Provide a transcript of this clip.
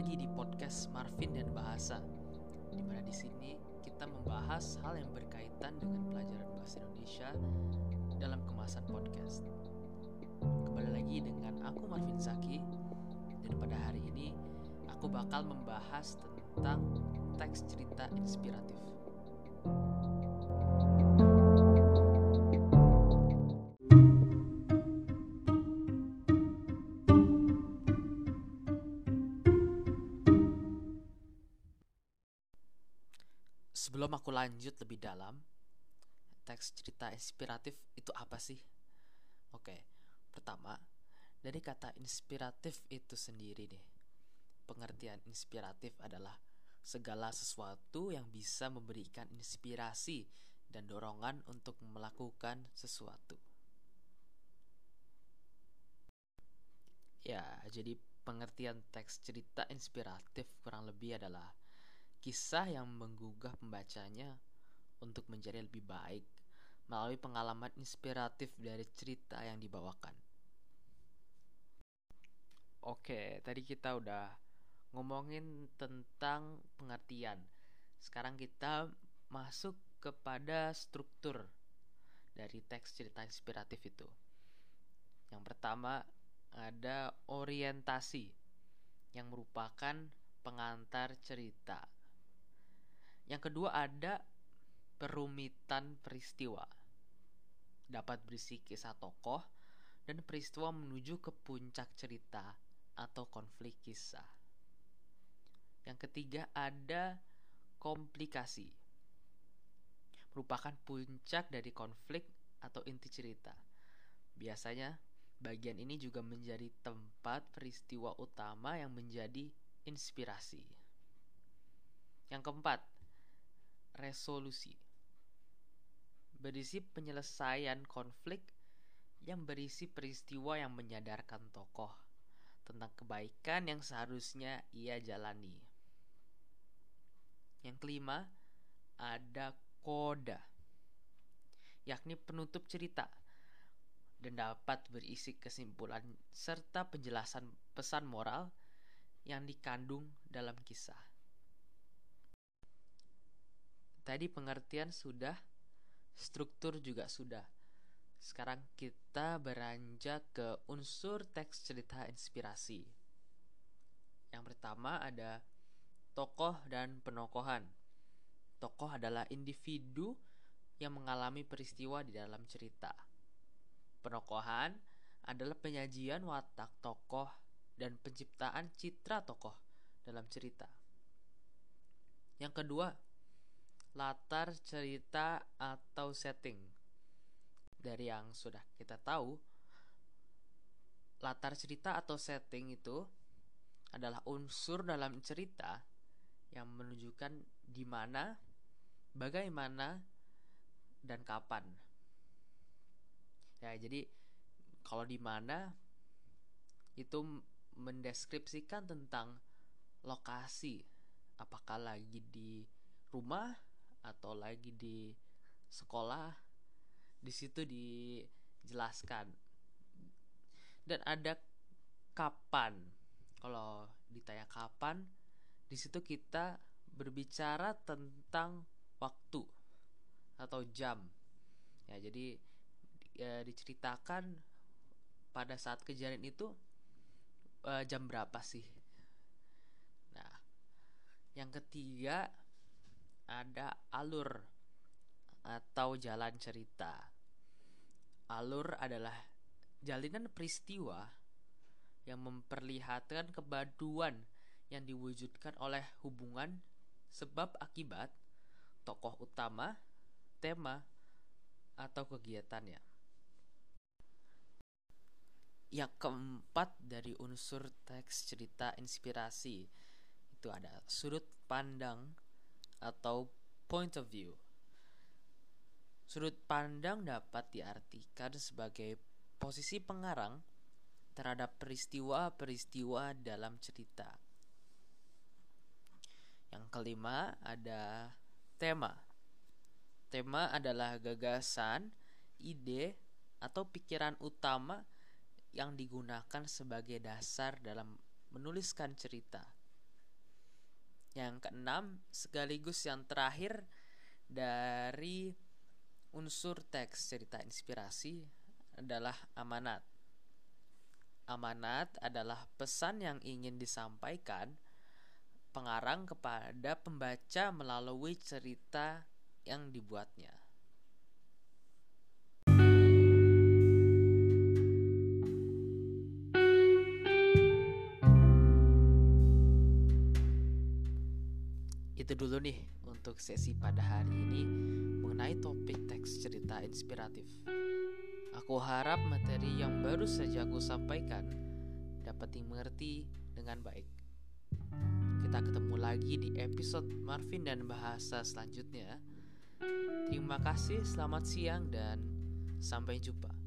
lagi di podcast Marvin dan Bahasa. Di mana di sini kita membahas hal yang berkaitan dengan pelajaran bahasa Indonesia dalam kemasan podcast. Kembali lagi dengan aku Marvin Zaki dan pada hari ini aku bakal membahas tentang teks cerita inspiratif. Sebelum aku lanjut lebih dalam, teks cerita inspiratif itu apa sih? Oke, pertama, dari kata inspiratif itu sendiri nih. Pengertian inspiratif adalah segala sesuatu yang bisa memberikan inspirasi dan dorongan untuk melakukan sesuatu. Ya, jadi pengertian teks cerita inspiratif kurang lebih adalah kisah yang menggugah pembacanya untuk menjadi lebih baik melalui pengalaman inspiratif dari cerita yang dibawakan. Oke, tadi kita udah ngomongin tentang pengertian. Sekarang kita masuk kepada struktur dari teks cerita inspiratif itu. Yang pertama ada orientasi yang merupakan pengantar cerita. Yang kedua ada perumitan peristiwa. Dapat berisi kisah tokoh dan peristiwa menuju ke puncak cerita atau konflik kisah. Yang ketiga ada komplikasi. Merupakan puncak dari konflik atau inti cerita. Biasanya bagian ini juga menjadi tempat peristiwa utama yang menjadi inspirasi. Yang keempat, resolusi. Berisi penyelesaian konflik yang berisi peristiwa yang menyadarkan tokoh tentang kebaikan yang seharusnya ia jalani. Yang kelima, ada koda, yakni penutup cerita dan dapat berisi kesimpulan serta penjelasan pesan moral yang dikandung dalam kisah. Tadi pengertian sudah, struktur juga sudah. Sekarang kita beranjak ke unsur teks cerita inspirasi. Yang pertama ada tokoh dan penokohan. Tokoh adalah individu yang mengalami peristiwa di dalam cerita. Penokohan adalah penyajian watak tokoh dan penciptaan citra tokoh dalam cerita. Yang kedua, latar cerita atau setting. Dari yang sudah kita tahu, latar cerita atau setting itu adalah unsur dalam cerita yang menunjukkan di mana, bagaimana, dan kapan. Ya, jadi kalau di mana itu mendeskripsikan tentang lokasi, apakah lagi di rumah atau lagi di sekolah di situ dijelaskan. Dan ada kapan kalau ditanya kapan di situ kita berbicara tentang waktu atau jam. Ya jadi ya, diceritakan pada saat kejadian itu uh, jam berapa sih? Nah yang ketiga ada alur atau jalan cerita. Alur adalah jalinan peristiwa yang memperlihatkan kebaduan yang diwujudkan oleh hubungan sebab akibat tokoh utama, tema, atau kegiatannya. Yang keempat dari unsur teks cerita inspirasi itu ada sudut pandang atau point of view. Sudut pandang dapat diartikan sebagai posisi pengarang terhadap peristiwa-peristiwa dalam cerita. Yang kelima ada tema. Tema adalah gagasan, ide, atau pikiran utama yang digunakan sebagai dasar dalam menuliskan cerita Yang keenam, sekaligus yang terakhir dari unsur teks cerita inspirasi adalah amanat. Amanat adalah pesan yang ingin disampaikan pengarang kepada pembaca melalui cerita yang dibuatnya. Itu dulu nih untuk sesi pada hari ini mengenai topik teks cerita inspiratif. Aku harap materi yang baru saja aku sampaikan dapat dimengerti dengan baik. Kita ketemu lagi di episode Marvin dan Bahasa selanjutnya. Terima kasih, selamat siang, dan sampai jumpa.